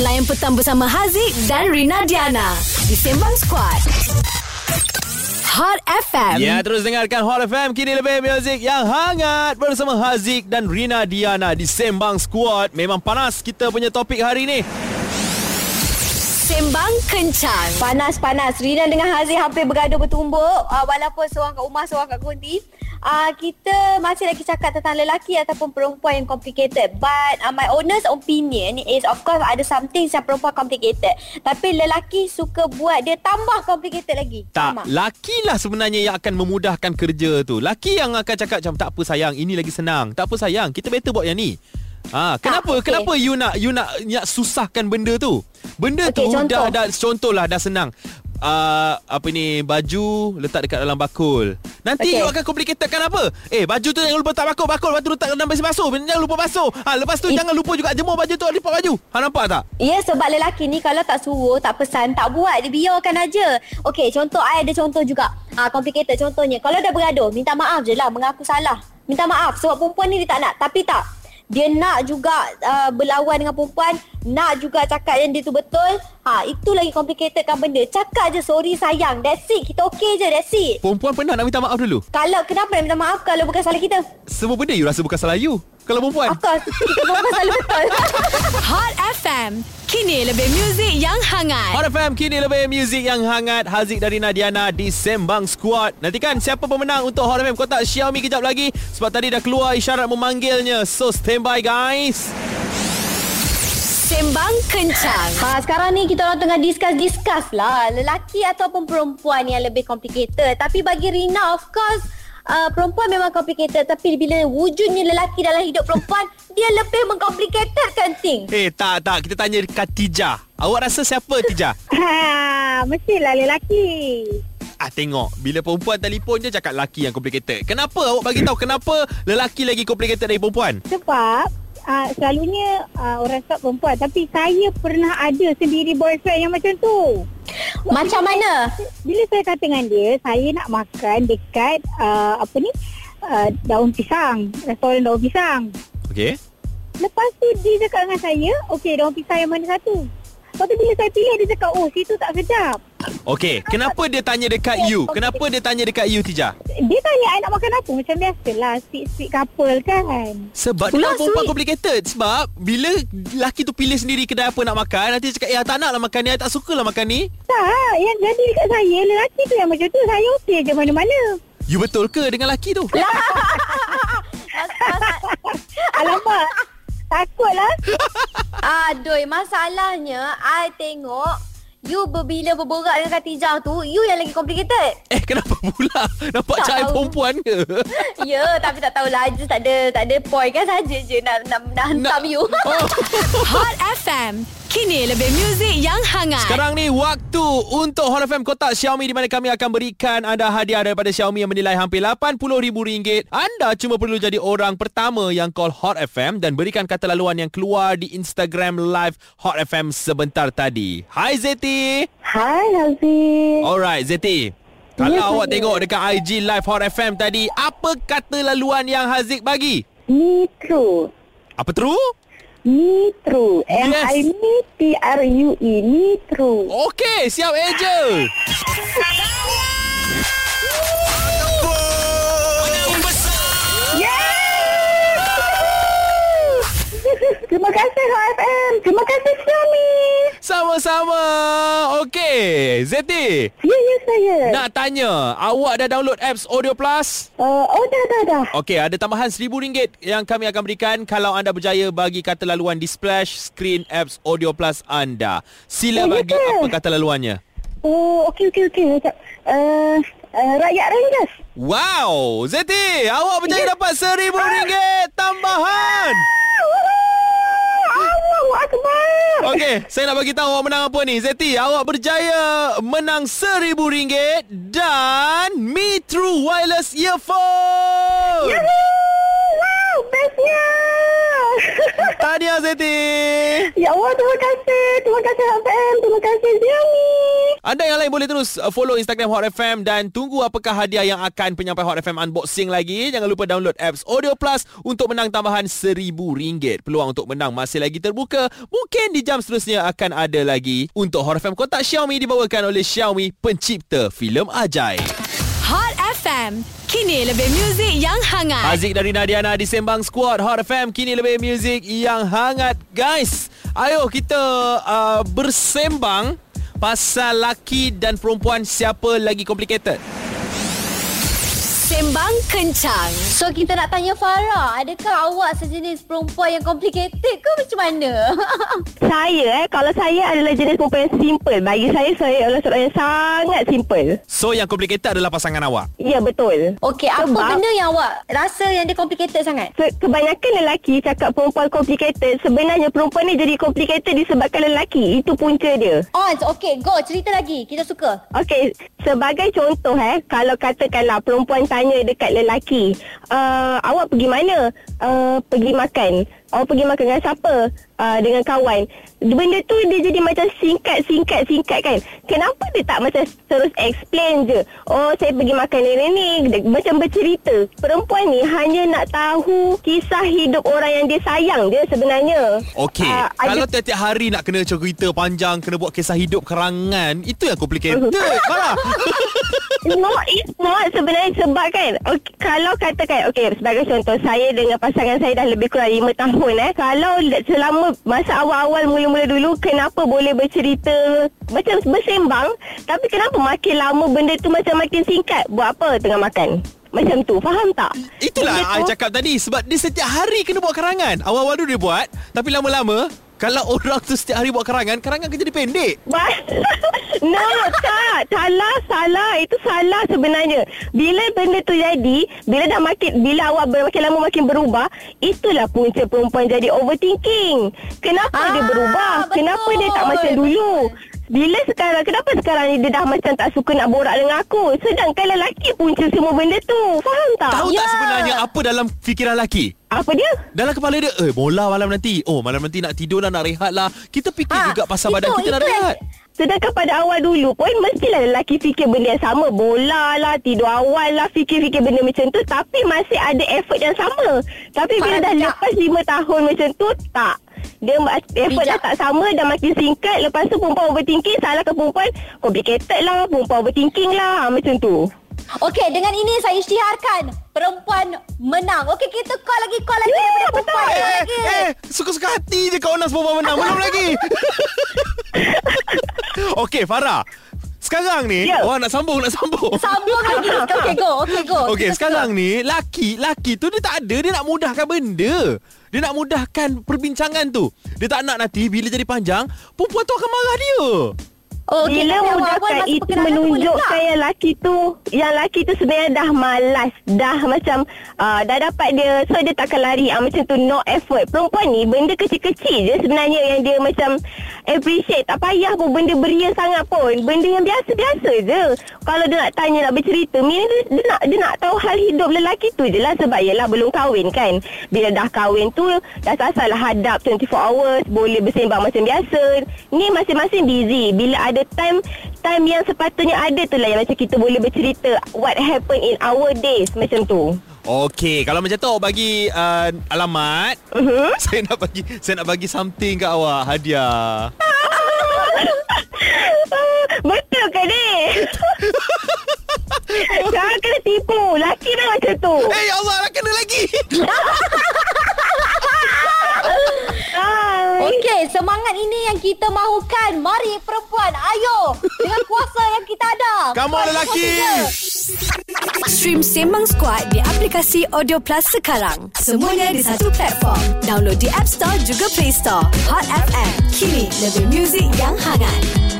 Layan petang bersama Haziq dan Rina Diana di Sembang Squad. Hot FM. Ya, terus dengarkan Hot FM kini lebih muzik yang hangat bersama Haziq dan Rina Diana di Sembang Squad. Memang panas kita punya topik hari ni. Sembang Kencang. Panas-panas. Rina dengan Haziq hampir bergaduh bertumbuk. Uh, walaupun seorang kat rumah, seorang kat konti. Uh, kita masih lagi cakap tentang lelaki ataupun perempuan yang complicated. But uh, my honest opinion is of course ada something yang perempuan complicated. Tapi lelaki suka buat dia tambah complicated lagi. Tak, Sama. laki lah sebenarnya yang akan memudahkan kerja tu. Laki yang akan cakap macam tak apa sayang, ini lagi senang. Tak apa sayang, kita better buat yang ni. Ha, kenapa okey. kenapa you nak you nak nak susahkan benda tu? Benda Okey, tu dah contoh. dah contohlah dah senang. Uh, apa ni baju letak dekat dalam bakul. Nanti Okey. you akan complicated kan apa? Eh baju tu jangan lupa letak bakul, bakul lepas tu letak dalam besi basuh. Jangan lupa basuh. Ha lepas tu I- jangan lupa juga jemur baju tu lipat baju. Ha nampak tak? Ya sebab lelaki ni kalau tak suruh, tak pesan, tak buat, dia biarkan aja. Okey, contoh I ada contoh juga. Ah complicated contohnya. Kalau dah bergaduh, minta maaf je lah, mengaku salah. Minta maaf sebab perempuan ni dia tak nak. Tapi tak. Dia nak juga uh, berlawan dengan perempuan, nak juga cakap yang dia tu betul. Ha, itu lagi complicated kan benda. Cakap je sorry sayang. That's it. Kita okay je, that's it. Perempuan pernah nak minta maaf dulu? Kalau kenapa nak minta maaf kalau bukan salah kita? Semua benda you rasa bukan salah you. Kalau perempuan. Of course, kita perempuan selalu betul. Hot FM. Kini lebih muzik yang hangat. Hot FM kini lebih muzik yang hangat Haziq dari Nadiana di Sembang Squad Nantikan siapa pemenang untuk Hot FM Kotak Xiaomi kejap lagi Sebab tadi dah keluar isyarat memanggilnya So stand by guys Sembang Kencang. Ha, sekarang ni kita orang tengah discuss-discuss lah lelaki ataupun perempuan yang lebih complicated. Tapi bagi Rina of course uh, perempuan memang complicated tapi bila wujudnya lelaki dalam hidup perempuan dia lebih mengcomplicatedkan things. Eh tak tak kita tanya dekat Tija Awak rasa siapa Tija? Ha, mestilah lelaki. Ah tengok Bila perempuan telefon je cakap lelaki yang complicated Kenapa awak bagi tahu Kenapa lelaki lagi complicated dari perempuan? Sebab uh, selalunya uh, orang cakap perempuan. Tapi saya pernah ada sendiri boyfriend yang macam tu. Macam mana? Bila saya kata dengan dia, saya nak makan dekat uh, apa ni? Uh, daun pisang. Restoran daun pisang. Okay Lepas tu dia cakap dengan saya, okey daun pisang yang mana satu? Lepas tu bila saya pilih dia cakap, oh situ tak sedap. Okay Kenapa dia tanya dekat you? Kenapa dia tanya dekat you Tija? Dia tanya I nak makan apa? Macam biasalah, sweet-sweet couple kan. Sebab Pula dia perempuan complicated Sebab Bila lelaki tu pilih sendiri Kedai apa nak makan Nanti dia cakap I tak nak lah makan ni I tak suka lah makan ni Tak, yang jadi dekat saya, lelaki tu yang macam tu. Saya okey je mana-mana. You betul ke dengan lelaki tu? Alamak, takutlah. Aduh, masalahnya I tengok you berbila berborak dengan Khatijah tu, you yang lagi complicated. Eh kenapa pula? Nampak Tak cahaya tahu. perempuan ke? ya, tapi tak tahulah just tak ada tak ada point kan saja je nak nak, nak hantam you. Oh. Hot FM. Kini lebih muzik yang hangat. Sekarang ni waktu untuk Hot FM kotak Xiaomi di mana kami akan berikan anda hadiah daripada Xiaomi yang menilai hampir RM80,000. Anda cuma perlu jadi orang pertama yang call Hot FM dan berikan kata laluan yang keluar di Instagram live Hot FM sebentar tadi. Hai Zeti. Hai, Haziq. Alright Zeti. Kalau Ya, awak saya. tengok dekat IG live Hot FM tadi, apa kata laluan yang Haziq bagi? Me true. Apa true? Me true. Yes. M-I-Me-T-R-U-E. Me true. Okey, siap eja. Terima kasih HFM. Terima kasih Xiaomi. Sama-sama. Okey, Zeti. Ya, ya saya. Nak tanya, awak dah download apps Audio Plus? Uh, oh, dah, dah, dah. Okey, ada tambahan RM1,000 yang kami akan berikan kalau anda berjaya bagi kata laluan di splash screen apps Audio Plus anda. Sila Oh, ya bagi ke? apa kata laluannya. Oh, okey, okey, okey. Sekejap. Uh, uh, rakyat Rangers. Wow, Zeti, awak berjaya dapat RM1,000 tambahan. Allahu Akbar. Okey, saya nak bagi tahu awak menang apa ni. Zeti, awak berjaya menang RM1,000 dan Mi True Wireless Earphone. Yahoo! Wow, bestnya. Tahniah Zeti. ya Allah, terima kasih. Terima kasih HFM. Terima kasih Xiaomi. Anda yang lain boleh terus uh, follow Instagram Hot FM dan tunggu apakah hadiah yang akan penyampai Hot FM unboxing lagi. Jangan lupa download apps Audio Plus untuk menang tambahan RM1,000. Peluang untuk menang masih lagi terbuka. Mungkin di jam seterusnya akan ada lagi. Untuk Hot FM kotak Xiaomi dibawakan oleh Xiaomi, pencipta filem ajaib. Hot FM. Kini lebih muzik yang hangat. Aziz dari Nadiana di Sembang Squad Hot FM kini lebih muzik yang hangat guys. Ayo kita uh, bersembang pasal laki dan perempuan siapa lagi complicated. Sembang kencang. So kita nak tanya Farah, adakah awak sejenis perempuan yang complicated ke macam mana? Saya eh Kalau saya adalah jenis perempuan yang simple Bagi saya Saya adalah seorang yang sangat simple So yang complicated adalah pasangan awak. Ya betul Okey, apa Sebab- benda yang awak rasa yang dia complicated sangat? Kebanyakan lelaki cakap perempuan complicated Sebenarnya perempuan ni jadi complicated Disebabkan lelaki Itu punca dia On, okey, go cerita lagi. Kita suka. Okey, sebagai contoh eh, kalau katakanlah perempuan tanya dekat lelaki, uh, awak pergi mana? Uh, pergi makan. Awak pergi makan dengan siapa? Uh, dengan kawan. Benda tu dia jadi macam singkat, singkat, singkat kan. Kenapa dia tak macam terus explain je? Oh, saya pergi makan ni ni. Macam bercerita. Perempuan ni hanya nak tahu kisah hidup orang yang dia sayang dia sebenarnya. Okey, Ah, ada- kalau tiap-tiap hari nak kena cerita panjang, kena buat kisah hidup kerangan, itu yang complicated. Farah. No, it's not sebenarnya sebab kan okay, Kalau katakan Okay, sebagai contoh Saya dengan pasangan saya dah lebih kurang 5 tahun eh. Kalau selama masa awal-awal mula-mula dulu Kenapa boleh bercerita Macam bersembang? Tapi kenapa makin lama benda tu macam makin singkat? Buat apa tengah makan? Macam tu, faham tak? Itulah Benda I tu- cakap tadi Sebab dia setiap hari kena buat kerangan. Awal-awal dulu dia buat Tapi lama-lama Kalau orang tu setiap hari buat kerangan Kerangan akan jadi pendek no, tak. Salah, salah. Itu salah sebenarnya. Bila benda tu jadi, bila dah makin, bila awak ber- makin lama makin berubah, itulah punca perempuan jadi overthinking. Kenapa Ah, dia berubah? betul. Kenapa dia tak macam dulu? Bila sekarang, kenapa sekarang ni dia dah macam tak suka nak borak dengan aku? Sedangkan lelaki punca semua benda tu. Faham tak? Tahu tak Ya. sebenarnya Apa dalam fikiran lelaki Apa dia? Dalam kepala dia Eh bola malam nanti Oh malam nanti nak tidur lah Nak rehat lah Kita fikir Ah, juga pasal badan itu- kita nak itu yang- rehat Sedangkan pada awal dulu pun Mestilah lelaki fikir benda yang sama. Bola lah Tidur awal lah Fikir-fikir benda macam tu. Tapi masih ada effort yang sama. Tapi bila dah lepas 5 tahun macam tu Tak. Dia effort Bijak. dah tak sama Dah makin singkat. Lepas tu perempuan overthinking Salahkan perempuan Complicated lah. Perempuan overthinking lah Macam tu Okey, dengan ini saya isytiharkan perempuan menang. Okey, kita call lagi, call lagi Ya, daripada betul. perempuan. Eh, lagi. eh, suka-suka hati je kau nak perempuan menang Belum lagi Okey Farah Sekarang ni Ya. Wah nak sambung Nak sambung Sambung lagi. Okey, go. Okey, go. Okey Kita sekarang ni Laki Laki tu dia tak ada Dia nak mudahkan benda Dia nak mudahkan perbincangan tu Dia tak nak nanti Bila jadi panjang Perempuan tu akan marah dia Oh, okay, Bila mudahkan itu menunjukkan yang laki tu Yang laki tu sebenarnya dah malas. Dah macam uh, Dah dapat dia So dia takkan lari. Uh, Macam tu no effort. Perempuan ni benda kecil-kecil je sebenarnya Yang dia macam Appreciate. Tak payah pun benda beria sangat pun. Benda yang biasa-biasa je. Kalau dia nak tanya Nak bercerita Mini dia, dia, nak, dia nak tahu hal hidup lelaki tu je lah. Sebab yelah belum kahwin kan. Bila dah kahwin tu Dah sasar lah hadap 24 hours Boleh bersembang macam biasa. Ni masing-masing busy. Bila ada time Time yang sepatutnya ada tu lah Yang macam kita boleh bercerita What happened in our days Macam tu. Okey Kalau macam tu Awak bagi uh, Alamat. Uh-huh. Saya nak bagi Saya nak bagi something kat awak Hadiah? Betul ke ni? Jangan kena tipu. Laki dah macam tu. Eh ya Allah Nak kena lagi Hai. Okey, semangat ini yang kita mahukan. Mari perempuan, ayo. Dengan kuasa yang kita ada. On lelaki Stream Sembang Squad di aplikasi Audio Plus sekarang. Semuanya di satu platform. Download di App Store juga Play Store. Hot FM. Kini lebih muzik yang hangat.